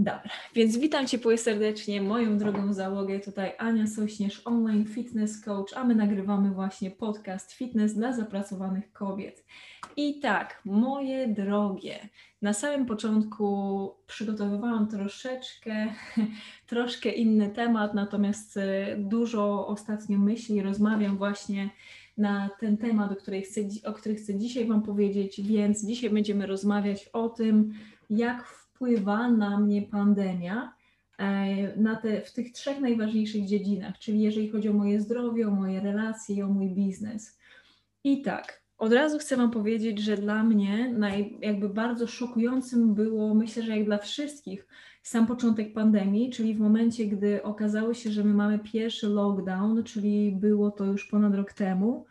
Dobra, więc witam Cię serdecznie, moją drogą załogę, tutaj Ania Sośnierz, online fitness coach, a my nagrywamy właśnie podcast Fitness dla zapracowanych kobiet. I tak, moje drogie, na samym początku przygotowywałam troszeczkę, troszkę inny temat, natomiast e, dużo ostatnio myśli, rozmawiam właśnie na ten temat, o, której chcę, chcę dzisiaj Wam powiedzieć, więc dzisiaj będziemy rozmawiać o tym, jak wpływa na mnie pandemia e, na te, w tych trzech najważniejszych dziedzinach, czyli jeżeli chodzi o moje zdrowie, o moje relacje i o mój biznes. I tak, od razu chcę Wam powiedzieć, że dla mnie naj, jakby bardzo szokującym było, myślę, że jak dla wszystkich, sam początek pandemii, czyli w momencie, gdy okazało się, że my mamy pierwszy lockdown, czyli było to już ponad rok temu,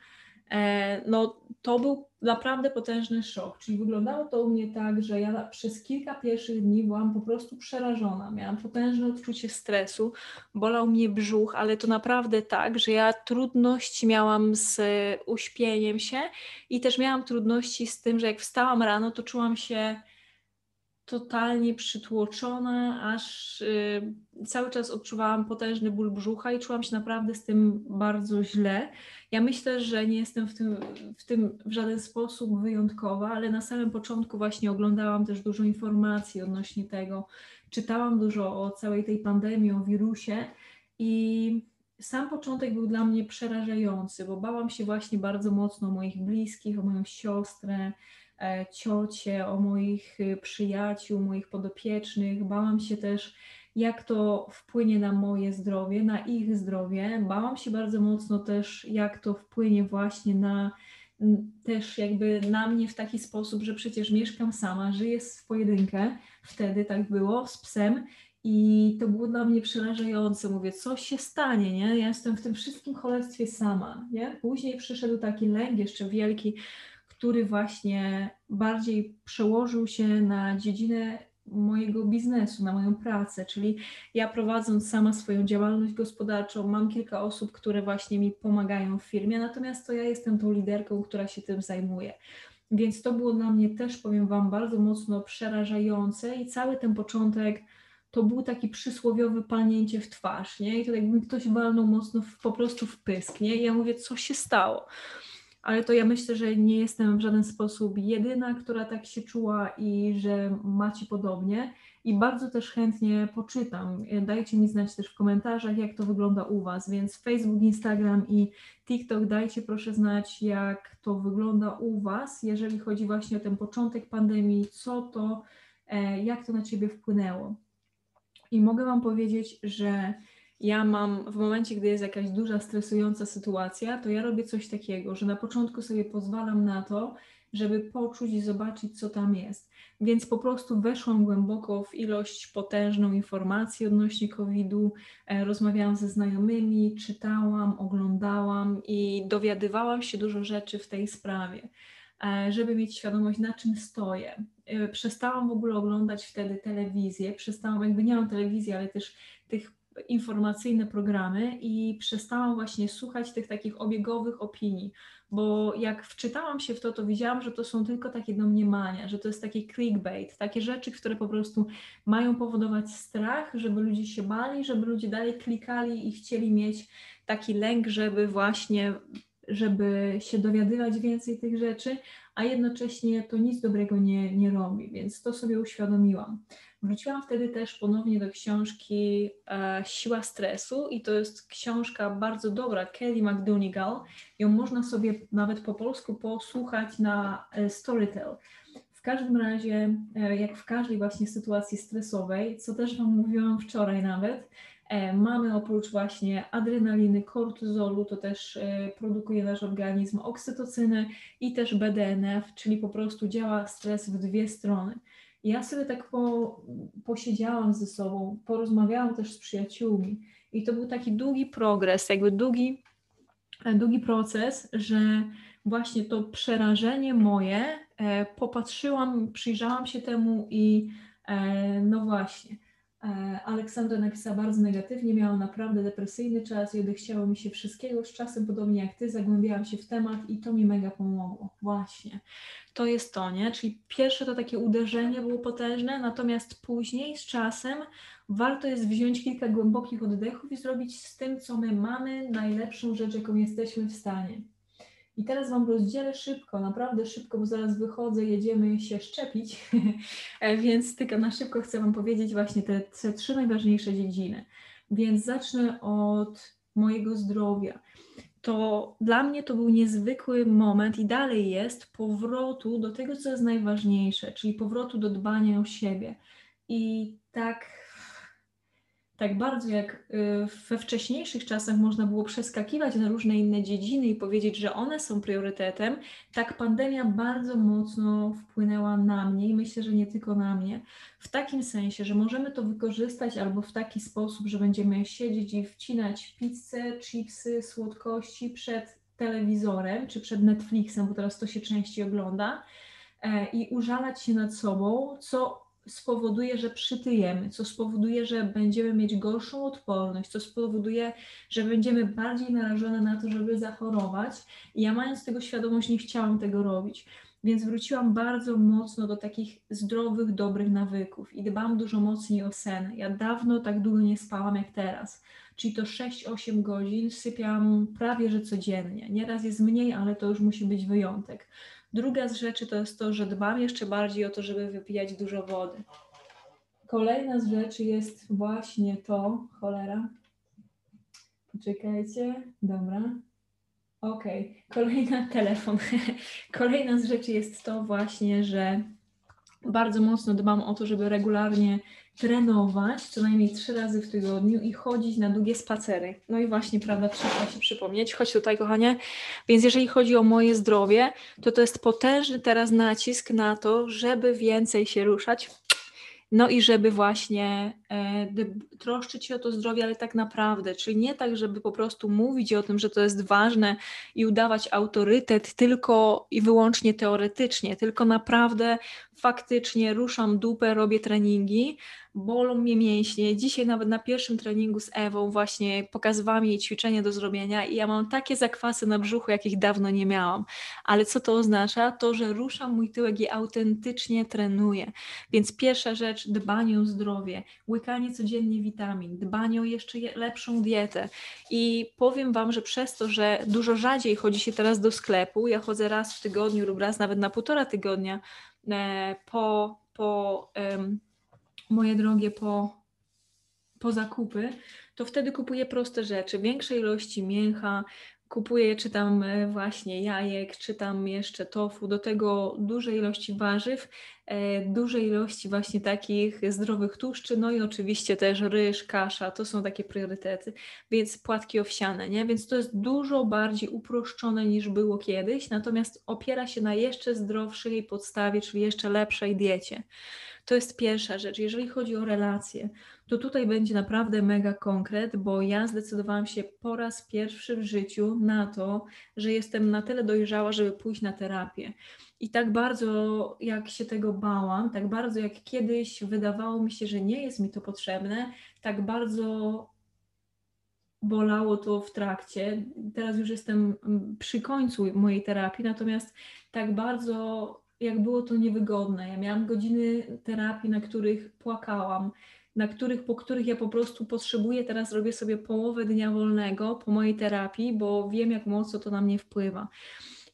e, no to był naprawdę potężny szok. Czyli wyglądało to u mnie tak, że ja przez kilka pierwszych dni byłam po prostu przerażona. Miałam potężne odczucie stresu, bolał mnie brzuch, ale to naprawdę tak, że ja trudności miałam z uśpieniem się i też miałam trudności z tym, że jak wstałam rano, to czułam się totalnie przytłoczona, aż y, cały czas odczuwałam potężny ból brzucha i czułam się naprawdę z tym bardzo źle. Ja myślę, że nie jestem w tym, w tym w żaden sposób wyjątkowa, ale na samym początku właśnie oglądałam też dużo informacji odnośnie tego, czytałam dużo o całej tej pandemii, o wirusie i sam początek był dla mnie przerażający, bo bałam się właśnie bardzo mocno o moich bliskich, o moją siostrę, ciocie, o moich y, przyjaciół, moich podopiecznych. Bałam się też, jak to wpłynie na moje zdrowie, na ich zdrowie. Bałam się bardzo mocno też, jak to wpłynie właśnie na też jakby na mnie w taki sposób, że przecież mieszkam sama, żyję w pojedynkę, wtedy tak było, z psem i to było dla mnie przerażające. Mówię, co się stanie, nie? Ja jestem w tym wszystkim cholerstwie sama, nie? Później przyszedł taki lęk jeszcze wielki, który właśnie bardziej przełożył się na dziedzinę mojego biznesu, na moją pracę, czyli ja prowadząc sama swoją działalność gospodarczą, mam kilka osób, które właśnie mi pomagają w firmie, natomiast to ja jestem tą liderką, która się tym zajmuje. Więc to było dla mnie też, powiem Wam, bardzo mocno przerażające i cały ten początek to był taki przysłowiowy palnięcie w twarz, nie? I to jakby ktoś walnął mocno w, po prostu w pysk, nie? I ja mówię, co się stało? Ale to ja myślę, że nie jestem w żaden sposób jedyna, która tak się czuła i że macie podobnie. I bardzo też chętnie poczytam. Dajcie mi znać też w komentarzach, jak to wygląda u Was. Więc Facebook, Instagram i TikTok dajcie proszę znać, jak to wygląda u Was, jeżeli chodzi właśnie o ten początek pandemii, co to, e, jak to na Ciebie wpłynęło. I mogę Wam powiedzieć, że ja mam w momencie, gdy jest jakaś duża, stresująca sytuacja, to ja robię coś takiego, że na początku sobie pozwalam na to, żeby poczuć i zobaczyć, co tam jest. Więc po prostu weszłam głęboko w ilość potężną informacji odnośnie COVID-u, e, rozmawiałam ze znajomymi, czytałam, oglądałam i dowiadywałam się dużo rzeczy w tej sprawie, e, żeby mieć świadomość, na czym stoję. E, przestałam w ogóle oglądać wtedy telewizję, przestałam, jakby nie mam telewizji, ale też tych informacyjne programy i przestałam właśnie słuchać tych takich obiegowych opinii, bo jak wczytałam się w to, to widziałam, że to są tylko takie domniemania, że to jest taki clickbait, takie rzeczy, które po prostu mają powodować strach, żeby ludzie się bali, żeby ludzie dalej klikali i chcieli mieć taki lęk, żeby właśnie żeby się dowiadywać więcej tych rzeczy, a jednocześnie to nic dobrego nie, nie robi, więc to sobie uświadomiłam. Wróciłam wtedy też ponownie do książki e, Siła stresu i to jest książka bardzo dobra, Kelly McDougall. Ją można sobie nawet po polsku posłuchać na e, Storytel. W każdym razie, e, jak w każdej właśnie sytuacji stresowej, co też Wam mówiłam wczoraj nawet, mamy oprócz właśnie adrenaliny, kortyzolu, to też produkuje nasz organizm oksytocynę i też BDNF, czyli po prostu działa stres w dwie strony. Ja sobie tak po, posiedziałam ze sobą, porozmawiałam też z przyjaciółmi. I to był taki długi progres, jakby długi, długi proces, że właśnie to przerażenie moje, e, popatrzyłam, przyjrzałam się temu i e, no właśnie, Aleksandra napisała bardzo negatywnie, miałam naprawdę depresyjny czas i odechciało mi się wszystkiego. Z czasem, podobnie jak ty, zagłębiałam się w temat i to mi mega pomogło. Właśnie. To jest to, nie? Czyli pierwsze to takie uderzenie było potężne, natomiast później z czasem warto jest wziąć kilka głębokich oddechów i zrobić z tym, co my mamy, najlepszą rzecz, jaką jesteśmy w stanie. I teraz Wam rozdzielę szybko, naprawdę szybko, bo zaraz wychodzę, jedziemy się szczepić, e, więc tylko na szybko chcę Wam powiedzieć właśnie te, te trzy najważniejsze dziedziny. Więc zacznę od mojego zdrowia. To dla mnie to był niezwykły moment i dalej jest powrotu do tego, co jest najważniejsze, czyli powrotu do dbania o siebie. I tak tak bardzo jak y, we wcześniejszych czasach można było przeskakiwać na różne inne dziedziny i powiedzieć, że one są priorytetem, tak pandemia bardzo mocno wpłynęła na mnie i myślę, że nie tylko na mnie. W takim sensie, że możemy to wykorzystać albo w taki sposób, że będziemy siedzieć i wcinać pizzę, chipsy, słodkości przed telewizorem czy przed Netflixem, bo teraz to się częściej ogląda, e, i użalać się nad sobą, co spowoduje, że przytyjemy, co spowoduje, że będziemy mieć gorszą odporność, co spowoduje, że będziemy bardziej narażone na to, żeby zachorować. I ja mając tego świadomość, nie chciałam tego robić. Więc wróciłam bardzo mocno do takich zdrowych, dobrych nawyków i dbam dużo mocniej o sen. Ja dawno tak długo nie spałam jak teraz. Czyli to 6-8 godzin sypiam prawie że codziennie. Nieraz jest mniej, ale to już musi być wyjątek. Druga z rzeczy to jest to, że dbam jeszcze bardziej o to, żeby wypijać dużo wody. Kolejna z rzeczy jest właśnie to, cholera. Poczekajcie, dobra. Okej, okay. kolejna telefon. Kolejna z rzeczy jest to właśnie, że bardzo mocno dbam o to, żeby regularnie trenować co najmniej trzy razy w tygodniu i chodzić na długie spacery. No i właśnie, prawda, trzeba się przypomnieć. Chodź tutaj, kochanie. Więc jeżeli chodzi o moje zdrowie, to to jest potężny teraz nacisk na to, żeby więcej się ruszać, no i żeby właśnie e, troszczyć się o to zdrowie, ale tak naprawdę, czyli nie tak, żeby po prostu mówić o tym, że to jest ważne i udawać autorytet tylko i wyłącznie teoretycznie, tylko naprawdę faktycznie ruszam dupę, robię treningi, bolą mnie mięśnie. Dzisiaj nawet na pierwszym treningu z Ewą właśnie pokazywałam jej ćwiczenie do zrobienia i ja mam takie zakwasy na brzuchu, jakich dawno nie miałam. Ale co to oznacza? To, że ruszam mój tyłek i autentycznie trenuję. Więc pierwsza rzecz, dbanie o zdrowie, łykanie codziennie witamin, dbanie o jeszcze lepszą dietę. I powiem Wam, że przez to, że dużo rzadziej chodzi się teraz do sklepu, ja chodzę raz w tygodniu lub raz nawet na półtora tygodnia, E, po, po moje drogie, po, po zakupy, to wtedy kupuję proste rzeczy, większe ilości mięcha, kupuję czy tam e, właśnie jajek, czy tam jeszcze tofu, do tego duże ilości warzyw, duże ilości właśnie takich zdrowych tłuszczy, no i oczywiście też ryż, kasza, to są takie priorytety, więc płatki owsiane, nie? Więc to jest dużo bardziej uproszczone niż było kiedyś, natomiast opiera się na jeszcze zdrowszej podstawie, czyli jeszcze lepszej diecie. To jest pierwsza rzecz. Jeżeli chodzi o relacje, to tutaj będzie naprawdę mega konkret, bo ja zdecydowałam się po raz pierwszy w życiu na to, że jestem na tyle dojrzała, żeby pójść na terapię. I tak bardzo jak się tego bałam, tak bardzo jak kiedyś wydawało mi się, że nie jest mi to potrzebne, tak bardzo bolało to w trakcie. Teraz już jestem przy końcu mojej terapii, natomiast tak bardzo jak było to niewygodne. Ja miałam godziny terapii, na których płakałam, na których, po których ja po prostu potrzebuję, teraz robię sobie połowę dnia wolnego po mojej terapii, bo wiem, jak mocno to na mnie wpływa.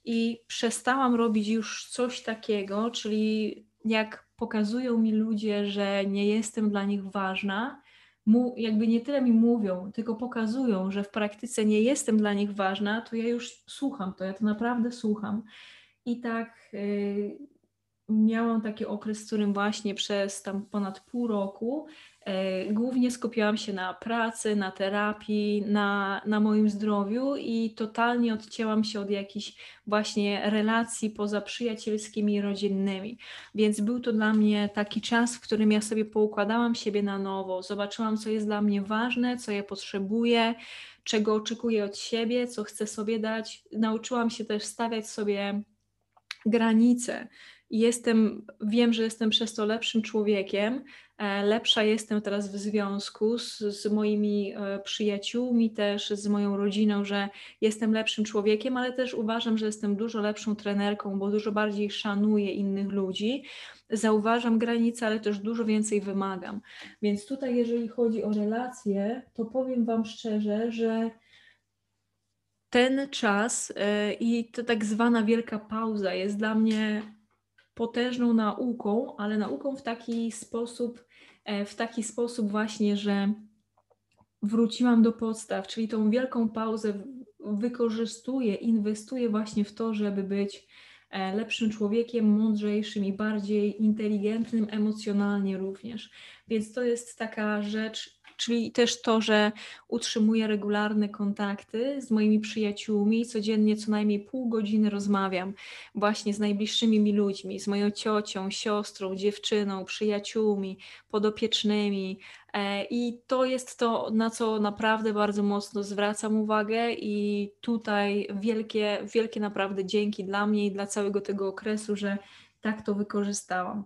I przestałam robić już coś takiego, czyli jak pokazują mi ludzie, że nie jestem dla nich ważna, mu, jakby nie tyle mi mówią, tylko pokazują, że w praktyce nie jestem dla nich ważna, to ja już słucham to, ja to naprawdę słucham. I tak y, miałam taki okres, w którym właśnie przez tam ponad pół roku głównie skupiałam się na pracy, na terapii, na, na moim zdrowiu i totalnie odcięłam się od jakichś właśnie relacji poza przyjacielskimi i rodzinnymi. Więc był to dla mnie taki czas, w którym ja sobie poukładałam siebie na nowo, zobaczyłam, co jest dla mnie ważne, co ja potrzebuję, czego oczekuję od siebie, co chcę sobie dać. Nauczyłam się też stawiać sobie granice. Jestem, wiem, że jestem przez to lepszym człowiekiem, E, lepsza jestem teraz w związku z, z moimi e, przyjaciółmi, też z moją rodziną, że jestem lepszym człowiekiem, ale też uważam, że jestem dużo lepszą trenerką, bo dużo bardziej szanuję innych ludzi. Zauważam granice, ale też dużo więcej wymagam. Więc tutaj, jeżeli chodzi o relacje, to powiem Wam szczerze, że ten czas e, i to tak zwana wielka pauza jest dla mnie potężną nauką, ale nauką w taki sposób, e, w taki sposób właśnie, że wróciłam do podstaw, czyli tą wielką pauzę wykorzystuję, inwestuję właśnie w to, żeby być e, lepszym człowiekiem, mądrzejszym i bardziej inteligentnym emocjonalnie również. Więc to jest taka rzecz, czyli też to, że utrzymuję regularne kontakty z moimi przyjaciółmi, codziennie co najmniej pół godziny rozmawiam właśnie z najbliższymi mi ludźmi, z moją ciocią, siostrą, dziewczyną, przyjaciółmi, podopiecznymi. E, I to jest to, na co naprawdę bardzo mocno zwracam uwagę, i tutaj wielkie, wielkie naprawdę dzięki dla mnie i dla całego tego okresu, że tak to wykorzystałam.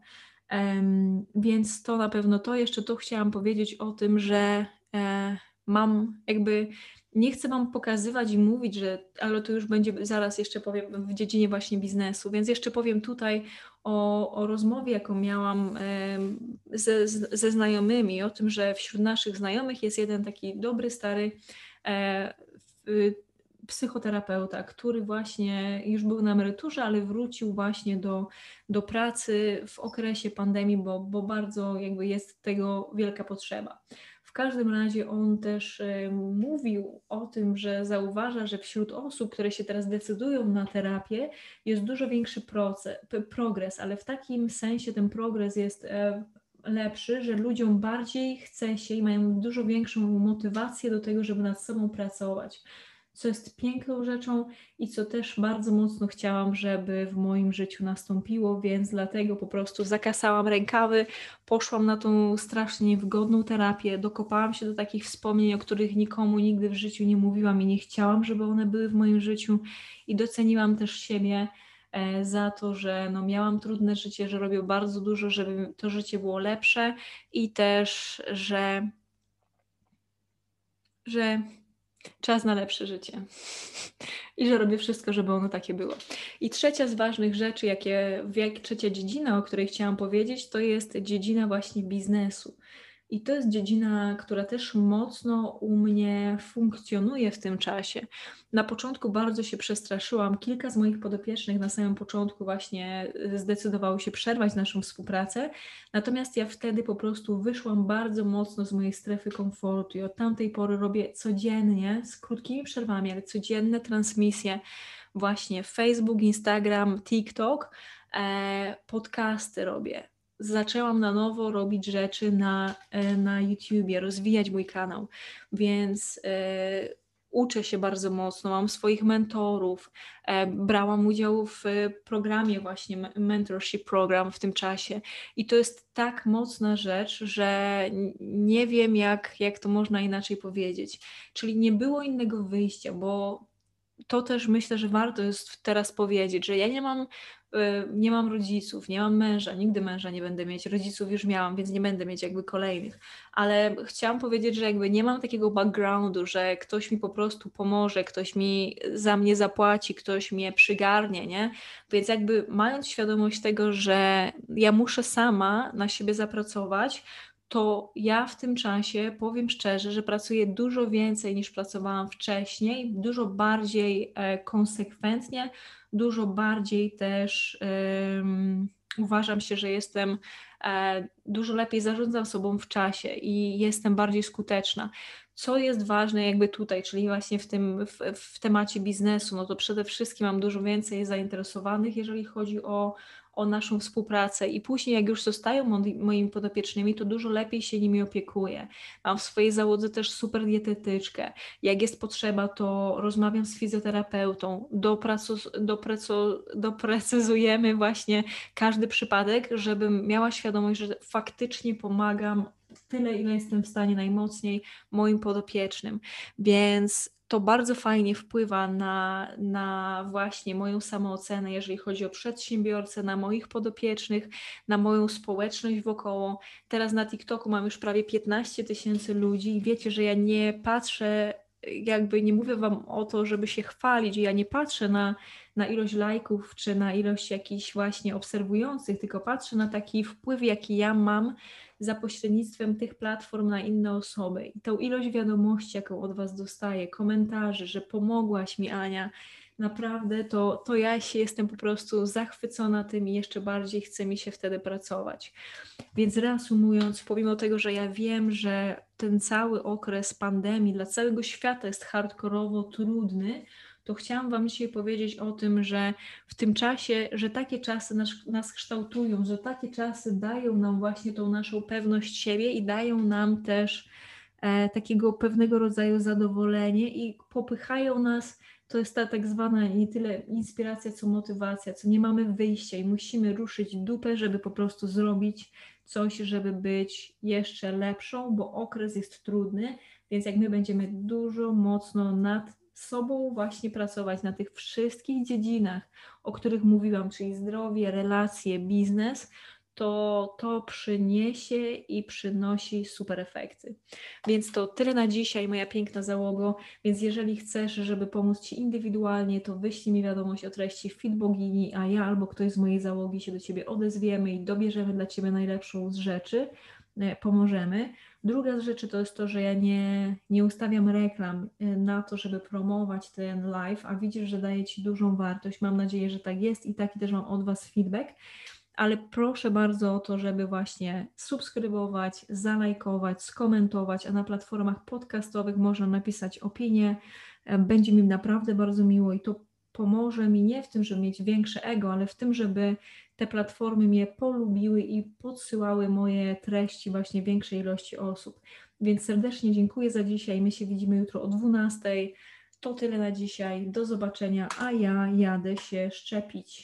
Więc to na pewno to. Jeszcze tu chciałam powiedzieć o tym, że e, mam jakby, nie chcę Wam pokazywać i mówić, że, ale to już będzie zaraz jeszcze powiem w dziedzinie właśnie biznesu, więc jeszcze powiem tutaj o, o rozmowie, jaką miałam ze, ze znajomymi, o tym, że wśród naszych znajomych jest jeden taki dobry, stary e, psychoterapeuta, który właśnie już był na emeryturze, ale wrócił właśnie do, do pracy w okresie pandemii, bo, bo bardzo jakby jest tego wielka potrzeba. W każdym razie on też mówił o tym, że zauważa, że wśród osób, które się teraz decydują na terapię, jest dużo większy proces, progres, ale w takim sensie ten progres jest e, lepszy, że ludziom bardziej chce się i mają dużo większą motywację do tego, żeby nad sobą pracować co jest piękną rzeczą i co też bardzo mocno chciałam, żeby w moim życiu nastąpiło, więc dlatego po prostu zakasałam rękawy, poszłam na tą strasznie niewygodną terapię, dokopałam się do takich wspomnień, o których nikomu nigdy w życiu nie mówiłam i nie chciałam, żeby one były w moim życiu i doceniłam też siebie e, za to, że no miałam trudne życie, że robię bardzo dużo, żeby to życie było lepsze i też, że że Czas na lepsze życie. I że robię wszystko, żeby ono takie było. I trzecia z ważnych rzeczy, jakie, jak trzecia dziedzina, o której chciałam powiedzieć, to jest dziedzina właśnie biznesu. I to jest dziedzina, która też mocno u mnie funkcjonuje w tym czasie. Na początku bardzo się przestraszyłam. Kilka z moich podopiecznych na samym początku właśnie zdecydowało się przerwać naszą współpracę. Natomiast ja wtedy po prostu wyszłam bardzo mocno z mojej strefy komfortu i od tamtej pory robię codziennie, z krótkimi przerwami, ale codzienne transmisje właśnie Facebook, Instagram, TikTok, e, podcasty robię zaczęłam na nowo robić rzeczy na, e, na YouTubie, rozwijać mój kanał, więc e, uczę się bardzo mocno, mam swoich mentorów, e, brałam udział w programie właśnie, mentorship program w tym czasie. I to jest tak mocna rzecz, że nie wiem jak, jak to można inaczej powiedzieć, czyli nie było innego wyjścia, bo to też myślę, że warto jest teraz powiedzieć, że ja nie mam nie mam rodziców, nie mam męża, nigdy męża nie będę mieć, rodziców już miałam, więc nie będę mieć jakby kolejnych. Ale chciałam powiedzieć, że jakby nie mam takiego backgroundu, że ktoś mi po prostu pomoże, ktoś mi za mnie zapłaci, ktoś mnie przygarnie, nie? Więc jakby mając świadomość tego, że ja muszę sama na siebie zapracować, to ja w tym czasie powiem szczerze, że pracuję dużo więcej niż pracowałam wcześniej, dużo bardziej e, konsekwentnie, dużo bardziej też uważam się, że jestem e, dużo lepiej zarządzam sobą w czasie i jestem bardziej skuteczna. Co jest ważne jakby tutaj, czyli właśnie w tym w, w temacie biznesu, no to przede wszystkim mam dużo więcej zainteresowanych, jeżeli chodzi o o naszą współpracę i później jak już zostają moimi podopiecznymi, to dużo lepiej się nimi opiekuję. Mam w swojej załodze też super dietetyczkę. Jak jest potrzeba, to rozmawiam z fizjoterapeutą, doprecyzujemy właśnie każdy przypadek, żebym miała świadomość, że faktycznie pomagam tyle, ile jestem w stanie najmocniej moim podopiecznym. Więc to bardzo fajnie wpływa na, na właśnie moją samoocenę, jeżeli chodzi o przedsiębiorcę, na moich podopiecznych, na moją społeczność wokoło. Teraz na TikToku mam już prawie 15 tysięcy ludzi i wiecie, że ja nie patrzę, jakby nie mówię Wam o to, żeby się chwalić, ja nie patrzę na, na ilość lajków czy na ilość jakichś właśnie obserwujących, tylko patrzę na taki wpływ, jaki ja mam za pośrednictwem tych platform na inne osoby. I tą ilość wiadomości, jaką od Was dostaję, komentarzy, że pomogłaś mi, Ania, naprawdę to, to ja się jestem po prostu zachwycona tym i jeszcze bardziej chce mi się wtedy pracować. Więc reasumując, pomimo tego, że ja wiem, że ten cały okres pandemii dla całego świata jest hardkorowo trudny, to chciałam Wam dzisiaj powiedzieć o tym, że w tym czasie, że takie czasy nas, nas kształtują, że takie czasy dają nam właśnie tą naszą pewność siebie i dają nam też e, takiego pewnego rodzaju zadowolenie i popychają nas. To jest ta tak zwana nie tyle inspiracja, co motywacja, co nie mamy wyjścia i musimy ruszyć dupę, żeby po prostu zrobić coś, żeby być jeszcze lepszą, bo okres jest trudny, więc jak my będziemy dużo mocno nad sobą właśnie pracować na tych wszystkich dziedzinach, o których mówiłam, czyli zdrowie, relacje, biznes, to to przyniesie i przynosi super efekty. Więc to tyle na dzisiaj, moja piękna załogo. Więc jeżeli chcesz, żeby pomóc Ci indywidualnie, to wyślij mi wiadomość o treści Fitbogini, a ja albo ktoś z mojej załogi się do Ciebie odezwiemy i dobierzemy dla Ciebie najlepszą z rzeczy, e, pomożemy. Druga z rzeczy to jest to, że ja nie, nie ustawiam reklam y, na to, żeby promować ten live, a widzisz, że daje Ci dużą wartość. Mam nadzieję, że tak jest i taki też mam od Was feedback. Ale proszę bardzo o to, żeby właśnie subskrybować, zalajkować, skomentować, a na platformach podcastowych można napisać opinię. E, będzie mi naprawdę bardzo miło i to pomoże mi nie w tym, żeby mieć większe ego, ale w tym, żeby te platformy mnie polubiły i podsyłały moje treści właśnie większej ilości osób. Więc serdecznie dziękuję za dzisiaj. My się widzimy jutro o 12. To tyle na dzisiaj. Do zobaczenia, a ja jadę się szczepić.